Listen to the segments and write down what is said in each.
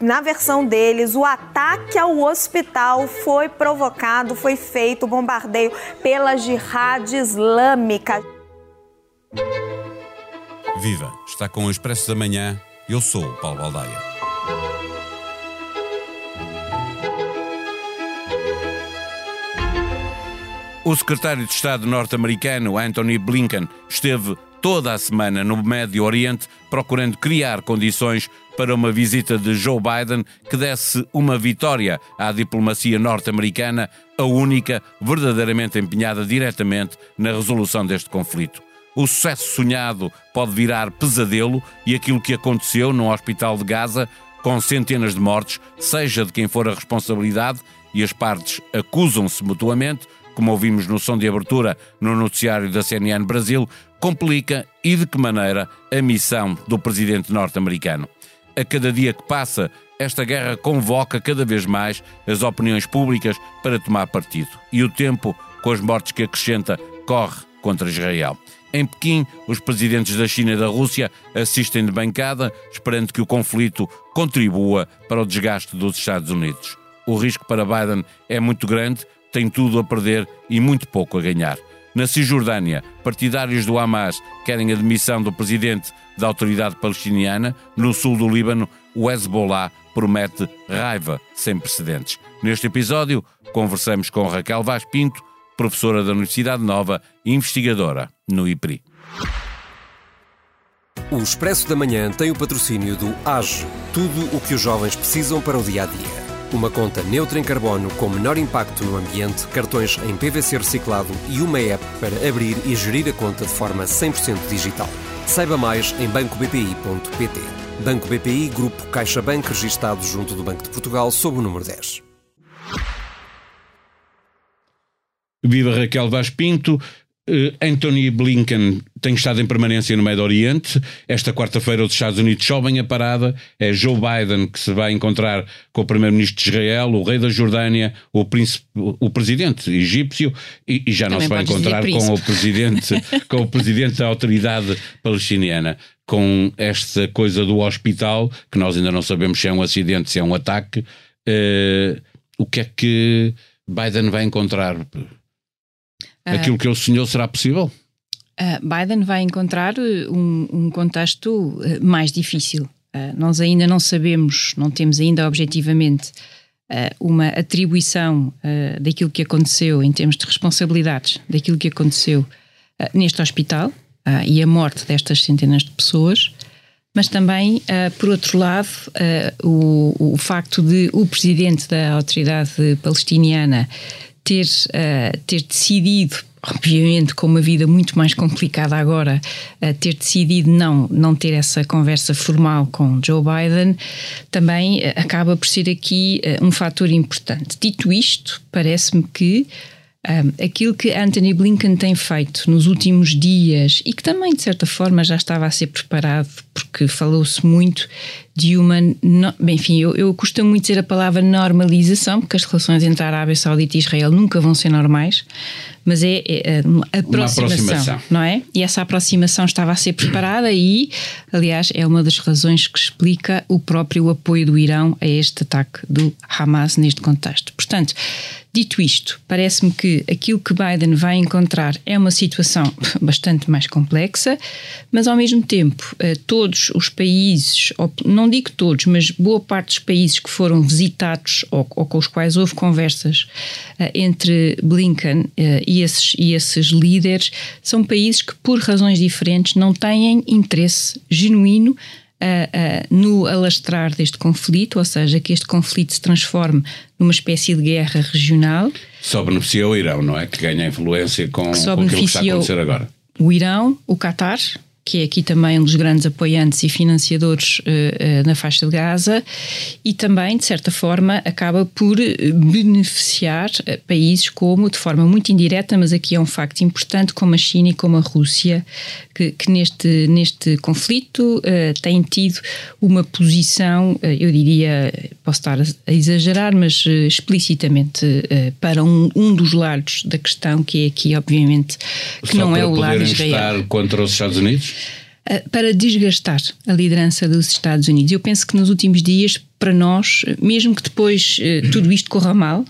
na versão deles, o ataque ao hospital foi provocado, foi feito o bombardeio pela Jihad Islâmica. Viva! Está com o Expresso da Manhã. Eu sou o Paulo Baldaia. O secretário de Estado norte-americano Anthony Blinken esteve toda a semana no Médio Oriente procurando criar condições para uma visita de Joe Biden que desse uma vitória à diplomacia norte-americana, a única verdadeiramente empenhada diretamente na resolução deste conflito. O sucesso sonhado pode virar pesadelo e aquilo que aconteceu no hospital de Gaza, com centenas de mortes, seja de quem for a responsabilidade, e as partes acusam-se mutuamente, como ouvimos no som de abertura no noticiário da CNN Brasil, complica e de que maneira a missão do presidente norte-americano. A cada dia que passa, esta guerra convoca cada vez mais as opiniões públicas para tomar partido. E o tempo, com as mortes que acrescenta, corre contra Israel. Em Pequim, os presidentes da China e da Rússia assistem de bancada, esperando que o conflito contribua para o desgaste dos Estados Unidos. O risco para Biden é muito grande, tem tudo a perder e muito pouco a ganhar. Na Cisjordânia, partidários do Hamas querem a demissão do presidente da autoridade palestiniana. No sul do Líbano, o Hezbollah promete raiva sem precedentes. Neste episódio, conversamos com Raquel Vaz Pinto, professora da Universidade Nova e investigadora no IPRI. O Expresso da Manhã tem o patrocínio do AGE, tudo o que os jovens precisam para o dia a dia. Uma conta neutra em carbono com menor impacto no ambiente, cartões em PVC reciclado e uma app para abrir e gerir a conta de forma 100% digital. Saiba mais em bancobpi.pt. Banco BPI, Grupo CaixaBank, registado junto do Banco de Portugal, sob o número 10. Viva Raquel Vaz Pinto. Uh, Anthony Blinken tem estado em permanência no Médio Oriente. Esta quarta-feira os Estados Unidos sobem a parada. É Joe Biden que se vai encontrar com o primeiro-ministro de Israel, o rei da Jordânia, o, príncipe, o presidente egípcio e, e já Também não se vai encontrar com o presidente, com o presidente da autoridade palestiniana. Com esta coisa do hospital, que nós ainda não sabemos se é um acidente, se é um ataque, uh, o que é que Biden vai encontrar? Ah. Aquilo que ele sonhou será possível? Uh, Biden vai encontrar uh, um, um contexto uh, mais difícil. nós ainda não sabemos, não temos ainda objetivamente uma atribuição daquilo que aconteceu em termos de responsabilidades, daquilo que aconteceu neste hospital e a morte destas centenas de pessoas, mas também, por outro lado, o, o facto de o presidente da autoridade palestiniana ter, uh, ter decidido obviamente com uma vida muito mais complicada agora, uh, ter decidido não, não ter essa conversa formal com Joe Biden, também uh, acaba por ser aqui um fator importante. Dito isto, parece-me que um, aquilo que Anthony Blinken tem feito nos últimos dias e que também, de certa forma, já estava a ser preparado, porque falou-se muito de uma. No, bem, enfim, eu, eu costumo muito dizer a palavra normalização, porque as relações entre a Arábia Saudita e Israel nunca vão ser normais, mas é, é, é aproximação, aproximação, não é? E essa aproximação estava a ser preparada e, aliás, é uma das razões que explica o próprio apoio do Irão a este ataque do Hamas neste contexto. Portanto, Dito isto, parece-me que aquilo que Biden vai encontrar é uma situação bastante mais complexa, mas ao mesmo tempo, eh, todos os países, não digo todos, mas boa parte dos países que foram visitados ou, ou com os quais houve conversas eh, entre Blinken eh, e esses, e esses líderes, são países que, por razões diferentes, não têm interesse genuíno uh, uh, no alastrar deste conflito, ou seja, que este conflito se transforme numa espécie de guerra regional. Só beneficia o Irão, não é? Que ganha influência com, com aquilo que está a acontecer agora. O Irão, o Qatar, que é aqui também um dos grandes apoiantes e financiadores uh, uh, na faixa de Gaza, e também, de certa forma, acaba por beneficiar uh, países como, de forma muito indireta, mas aqui é um facto importante, como a China e como a Rússia, que, que neste, neste conflito têm tido uma posição, eu diria, posso estar a exagerar, mas explicitamente para um, um dos lados da questão, que é aqui, obviamente, que Só não é o lado Israel. estar contra os Estados Unidos? Eh, para desgastar a liderança dos Estados Unidos. Eu penso que nos últimos dias para nós, mesmo que depois tudo isto corra mal,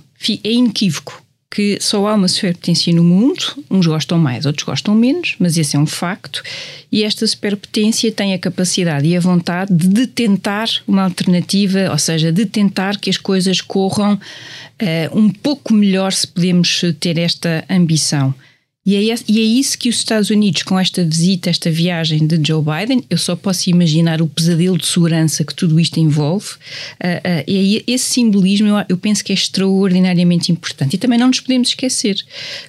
é inequívoco que só há uma superpotência no mundo, uns gostam mais, outros gostam menos, mas esse é um facto, e esta superpotência tem a capacidade e a vontade de tentar uma alternativa, ou seja, de tentar que as coisas corram uh, um pouco melhor se podemos ter esta ambição. E é, e é isso que os Estados Unidos, com esta visita, esta viagem de Joe Biden, eu só posso imaginar o pesadelo de segurança que tudo isto envolve. Uh, uh, e esse simbolismo eu, eu, penso que é extraordinariamente importante. E também não nos podemos esquecer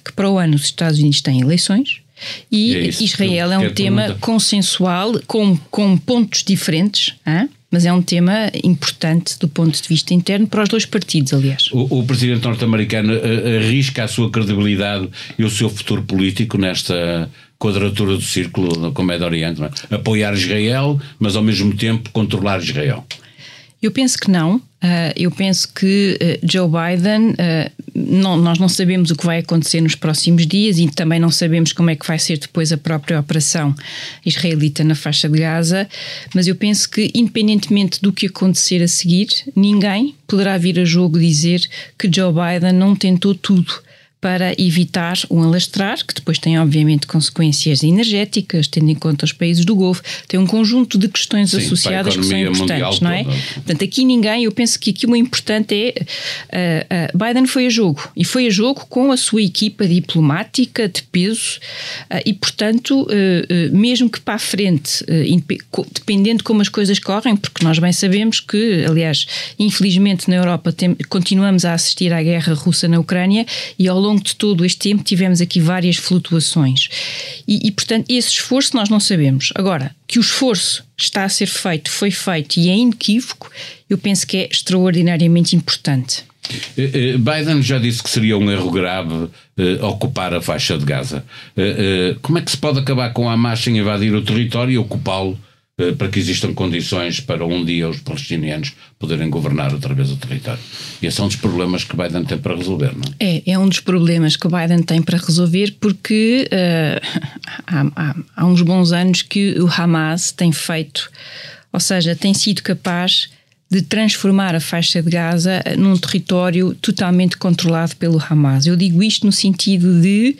que para o ano os Estados Unidos têm eleições. E, e é Israel é um tema consensual, com, com pontos diferentes. Hein? Mas é um tema importante do ponto de vista interno para os dois partidos, aliás. O, o presidente norte-americano eh, arrisca a sua credibilidade e o seu futuro político nesta quadratura do círculo como é do Oriente, é? apoiar Israel, mas ao mesmo tempo controlar Israel. Eu penso que não. Uh, eu penso que uh, Joe Biden, uh, não, nós não sabemos o que vai acontecer nos próximos dias e também não sabemos como é que vai ser depois a própria operação israelita na faixa de Gaza, mas eu penso que, independentemente do que acontecer a seguir, ninguém poderá vir a jogo dizer que Joe Biden não tentou tudo para evitar um alastrar, que depois tem obviamente consequências energéticas, tendo em conta os países do Golfo, tem um conjunto de questões Sim, associadas que são importantes, não é? Toda. Portanto, aqui ninguém, eu penso que aqui o importante é uh, uh, Biden foi a jogo e foi a jogo com a sua equipa diplomática de peso uh, e, portanto, mesmo que para a frente, dependendo de como as coisas correm, porque nós bem sabemos que, aliás, infelizmente na Europa tem, continuamos a assistir à guerra russa na Ucrânia e ao longo longo de todo este tempo tivemos aqui várias flutuações. E, e, portanto, esse esforço nós não sabemos. Agora, que o esforço está a ser feito, foi feito e é inequívoco, eu penso que é extraordinariamente importante. Eh, eh, Biden já disse que seria um erro grave uh, ocupar a faixa de Gaza. Como é que se pode acabar com a Hamas sem invadir o território e ocupá-lo eh, para que existam condições para um dia os palestinianos poderem governar outra vez o território. E esse é um dos problemas que Biden tem para resolver, não é? É, é um dos problemas que Biden tem para resolver porque uh, há, há, há uns bons anos que o Hamas tem feito, ou seja, tem sido capaz de transformar a faixa de Gaza num território totalmente controlado pelo Hamas. Eu digo isto no sentido de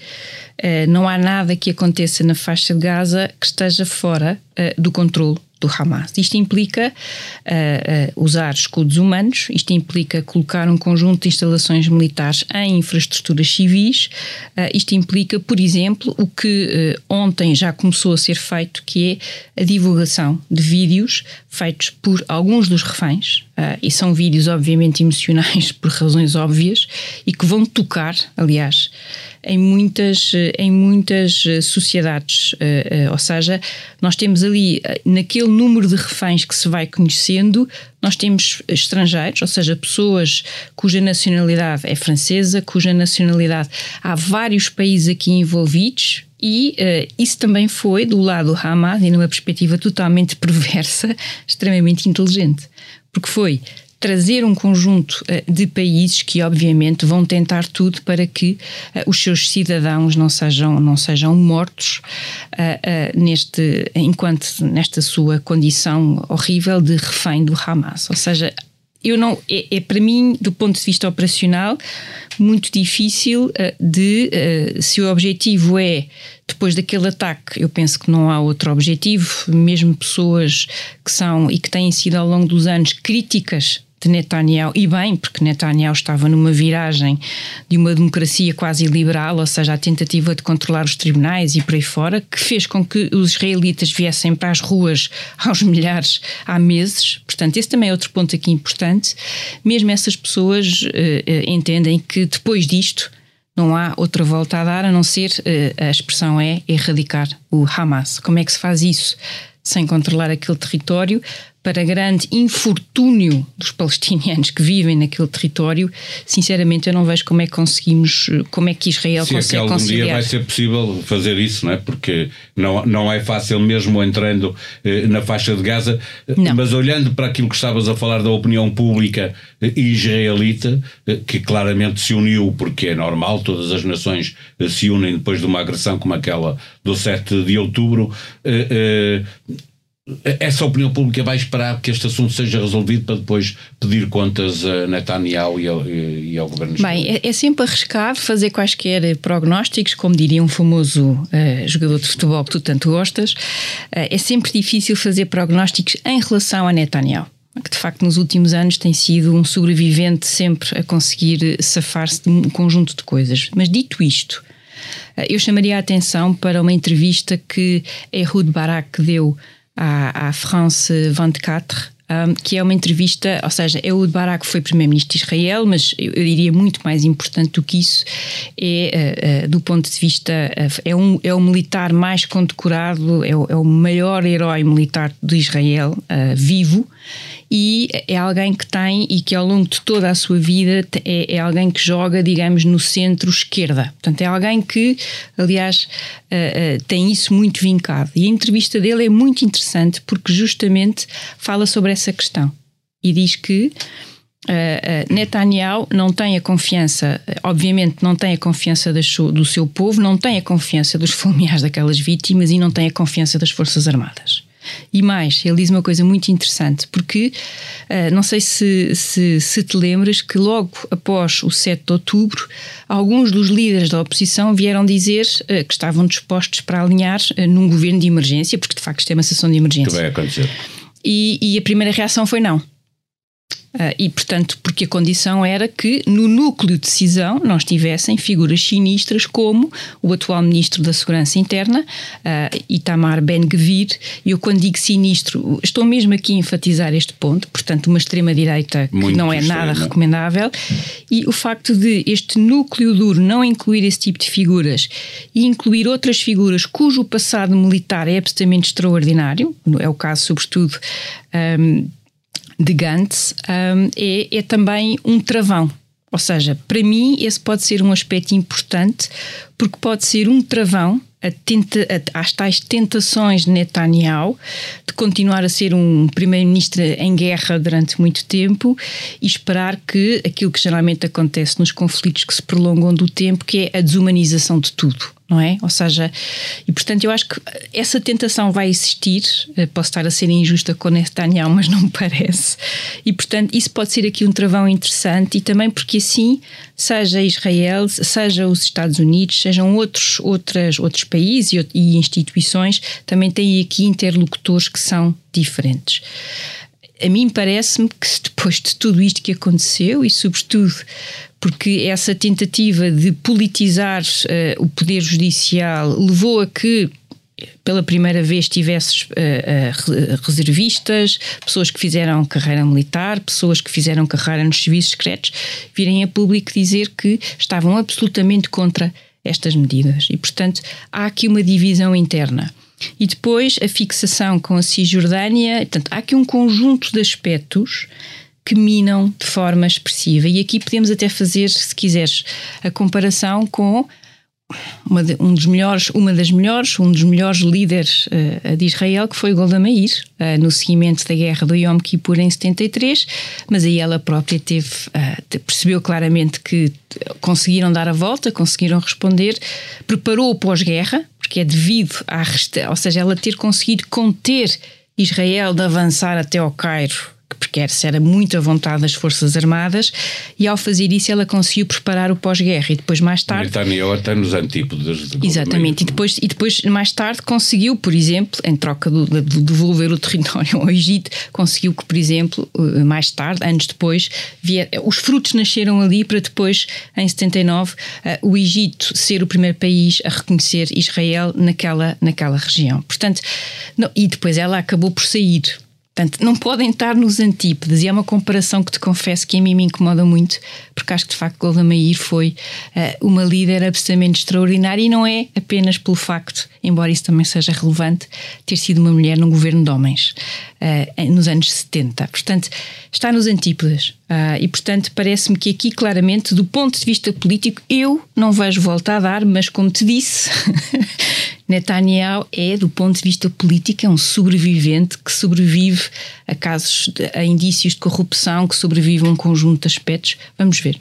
uh, não há nada que aconteça na faixa de Gaza que esteja fora uh, do controle do Hamas. Isto implica uh, uh, usar escudos humanos, isto implica colocar um conjunto de instalações militares em infraestruturas civis, uh, isto implica, por exemplo, o que ontem já começou a ser feito, que é a divulgação de vídeos feitos por alguns dos reféns, e são vídeos obviamente emocionais por razões óbvias, e que vão tocar, aliás, em muitas, em muitas sociedades. Ou seja, nós temos ali, naquele número de reféns que se vai conhecendo, nós temos estrangeiros, ou seja, pessoas cuja nacionalidade é francesa, cuja nacionalidade há vários países aqui envolvidos. E uh, isso também foi, do lado do Hamas, e numa perspectiva totalmente perversa, extremamente inteligente. Porque foi trazer um conjunto uh, de países que obviamente vão tentar tudo para que uh, os seus cidadãos não sejam não sejam mortos uh, neste enquanto nesta sua condição horrível de refém do Hamas ou seja eu não é, é, para mim do ponto de vista operacional muito difícil uh, de uh, se o objetivo é depois daquele ataque eu penso que não há outro objetivo mesmo pessoas que são e que têm sido ao longo dos anos críticas de Netanyahu, e bem, porque Netanyahu estava numa viragem de uma democracia quase liberal, ou seja, a tentativa de controlar os tribunais e por aí fora, que fez com que os israelitas viessem para as ruas aos milhares há meses. Portanto, esse também é outro ponto aqui importante. Mesmo essas pessoas uh, entendem que depois disto não há outra volta a dar a não ser uh, a expressão é erradicar o Hamas. Como é que se faz isso? Sem controlar aquele território, para grande infortúnio dos palestinianos que vivem naquele território, sinceramente eu não vejo como é que conseguimos, como é que Israel Se consegue é que algum dia vai ser possível fazer isso, não é? Porque não, não é fácil mesmo entrando eh, na faixa de Gaza, não. mas olhando para aquilo que estavas a falar da opinião pública eh, israelita, eh, que claramente se uniu, porque é normal, todas as nações eh, se unem depois de uma agressão como aquela do 7 de outubro, eh, eh, essa opinião pública vai esperar que este assunto seja resolvido para depois pedir contas a Netanyahu e ao, e ao governo Bem, é, é, sempre arriscado fazer quaisquer prognósticos, como diria um famoso uh, jogador de futebol que tu tanto gostas. Uh, é sempre difícil fazer prognósticos em relação a Netanyahu que de facto nos últimos anos tem sido um sobrevivente sempre a conseguir safar-se de um conjunto de coisas. Mas dito isto, eh, eu chamaria a atenção para uma entrevista que Ehud Barak deu à, à France 24, um, que é uma entrevista, ou seja, Ehud Barak foi primeiro-ministro de Israel, mas eu, eu, diria muito mais importante do que isso, é uh, uh, do ponto de vista, uh, é, um, é o militar mais condecorado, é o, é o maior herói militar de Israel vivo e é alguém que tem e que ao longo de toda a sua vida é, é alguém que joga, digamos, no centro-esquerda. Portanto, é alguém que, aliás, uh, uh, tem isso muito vincado. E a entrevista dele é muito interessante porque justamente fala sobre essa questão e diz que Uh, uh, Netanyahu não tem a confiança, obviamente não tem a confiança do seu povo, não tem a confiança dos familiares daquelas vítimas e não tem a confiança das Forças Armadas. E mais, ele diz uma coisa muito interessante, porque uh, não sei se, se, se, te lembras que logo após o 7 de outubro, alguns dos líderes da oposição vieram dizer uh, que estavam dispostos para alinhar uh, num governo de emergência, porque de facto isto é uma sessão de emergência. Que vai acontecer. E, e a primeira reação foi não. Uh, e, portanto, porque a condição era que no núcleo de decisão nós tivessem figuras sinistras como o atual Ministro da Segurança Interna, uh, Itamar Ben-Gvir, e eu quando digo sinistro, estou mesmo aqui a enfatizar este ponto, portanto, uma extrema-direita que não é nada recomendável, e o facto de este núcleo duro não incluir esse tipo de figuras e incluir outras figuras cujo passado militar é absolutamente extraordinário, é o caso, sobretudo, um, de Gantz um, é, é também um travão. Ou seja, para mim, esse pode ser um aspecto importante, porque pode ser um travão a tenta, a, às tais tentações de Netanyahu de continuar a ser um primeiro-ministro em guerra durante muito tempo e esperar que aquilo que geralmente acontece nos conflitos que se prolongam do tempo, que é a desumanização de tudo não é? Ou seja, e portanto eu acho que essa tentação vai existir, eh, posso estar a ser injusta com Netanyahu, mas não me parece, e portanto isso pode ser aqui um travão interessante e também porque assim, seja Israel, seja os Estados Unidos, sejam outros, outras, outros países e, e instituições, também têm aqui interlocutores que são diferentes a mim parece-me que depois de tudo isto que aconteceu e sobretudo porque essa tentativa de politizar uh, o poder judicial levou a que pela primeira vez tivesses uh, uh, reservistas, pessoas que fizeram carreira militar, pessoas que fizeram carreira nos serviços secretos, virem a público dizer que estavam absolutamente contra estas medidas. E, portanto, há aqui uma divisão interna. E depois a fixação com a Cisjordânia, portanto, há aqui um conjunto de aspectos que minam de forma expressiva. E aqui podemos até fazer, se quiseres, a comparação com uma, de, um dos melhores, uma das melhores, um dos melhores líderes uh, de Israel, que foi Golda Meir, uh, no seguimento da guerra do Yom Kippur em 73, mas aí ela própria teve, uh, percebeu claramente que conseguiram dar a volta, conseguiram responder, preparou o pós-guerra, porque é devido à, ou seja, ela ter conseguido conter Israel de avançar até ao Cairo porque se era muito à vontade das Forças Armadas, e ao fazer isso ela conseguiu preparar o pós-guerra. E depois mais tarde... Netanyahu até nos antípodas de Exatamente, e depois, e depois mais tarde conseguiu, por exemplo, em troca de, de devolver o território ao Egito, conseguiu que, por exemplo, eh, mais tarde, anos depois, vier, os frutos nasceram ali para depois, em 79, eh, o Egito ser o primeiro país a reconhecer Israel naquela, naquela região. Portanto, não, e depois ela acabou por sair Portanto, não podem estar nos antípodas, e é uma comparação que te confesso que a mim me incomoda muito, porque acho que de facto Golda Meir foi uh, uma líder absolutamente extraordinária e não é apenas pelo facto, embora isso também seja relevante, ter sido uma mulher num governo de homens uh, nos anos 70. Portanto, está nos antípodas. Uh, e, portanto, parece-me que aqui, claramente, do ponto de vista político, eu não vejo volta a dar, mas como te disse. Netanyahu é, do ponto de vista político, é um sobrevivente que sobrevive a casos, a indícios de corrupção, que sobrevive a um conjunto de aspectos. Vamos ver.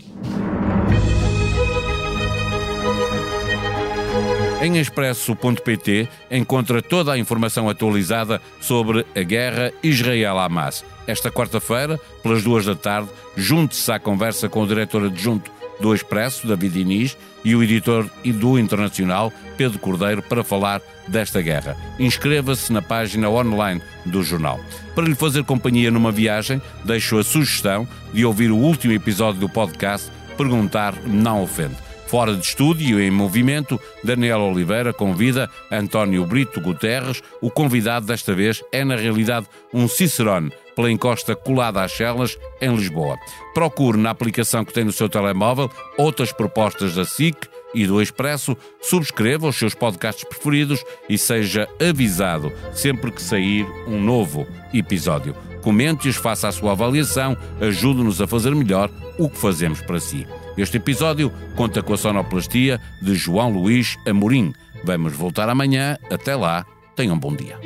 Em expresso.pt encontra toda a informação atualizada sobre a guerra Israel-Hamas. Esta quarta-feira, pelas duas da tarde, junte-se à conversa com o diretor adjunto do Expresso, David Inês, e o editor do Internacional, Pedro Cordeiro, para falar desta guerra. Inscreva-se na página online do jornal. Para lhe fazer companhia numa viagem, deixo a sugestão de ouvir o último episódio do podcast Perguntar Não Ofende. Fora de estúdio e em movimento, Daniel Oliveira convida António Brito Guterres. O convidado desta vez é, na realidade, um Cicerone pela encosta colada às celas, em Lisboa. Procure na aplicação que tem no seu telemóvel outras propostas da SIC e do Expresso, subscreva os seus podcasts preferidos e seja avisado sempre que sair um novo episódio. Comente-os, faça a sua avaliação, ajude-nos a fazer melhor o que fazemos para si. Este episódio conta com a sonoplastia de João Luís Amorim. Vamos voltar amanhã. Até lá, tenham um bom dia.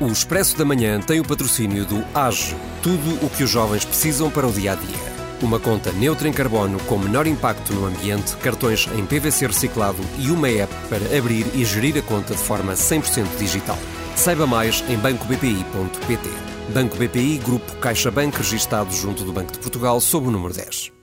O Expresso da Manhã tem o patrocínio do AGE, tudo o que os jovens precisam para o dia a dia. Uma conta neutra em carbono com menor impacto no ambiente, cartões em PVC reciclado e uma app para abrir e gerir a conta de forma 100% digital. Saiba mais em bancobpi.pt. Banco BPI, Grupo CaixaBank, registado junto do Banco de Portugal, sob o número 10.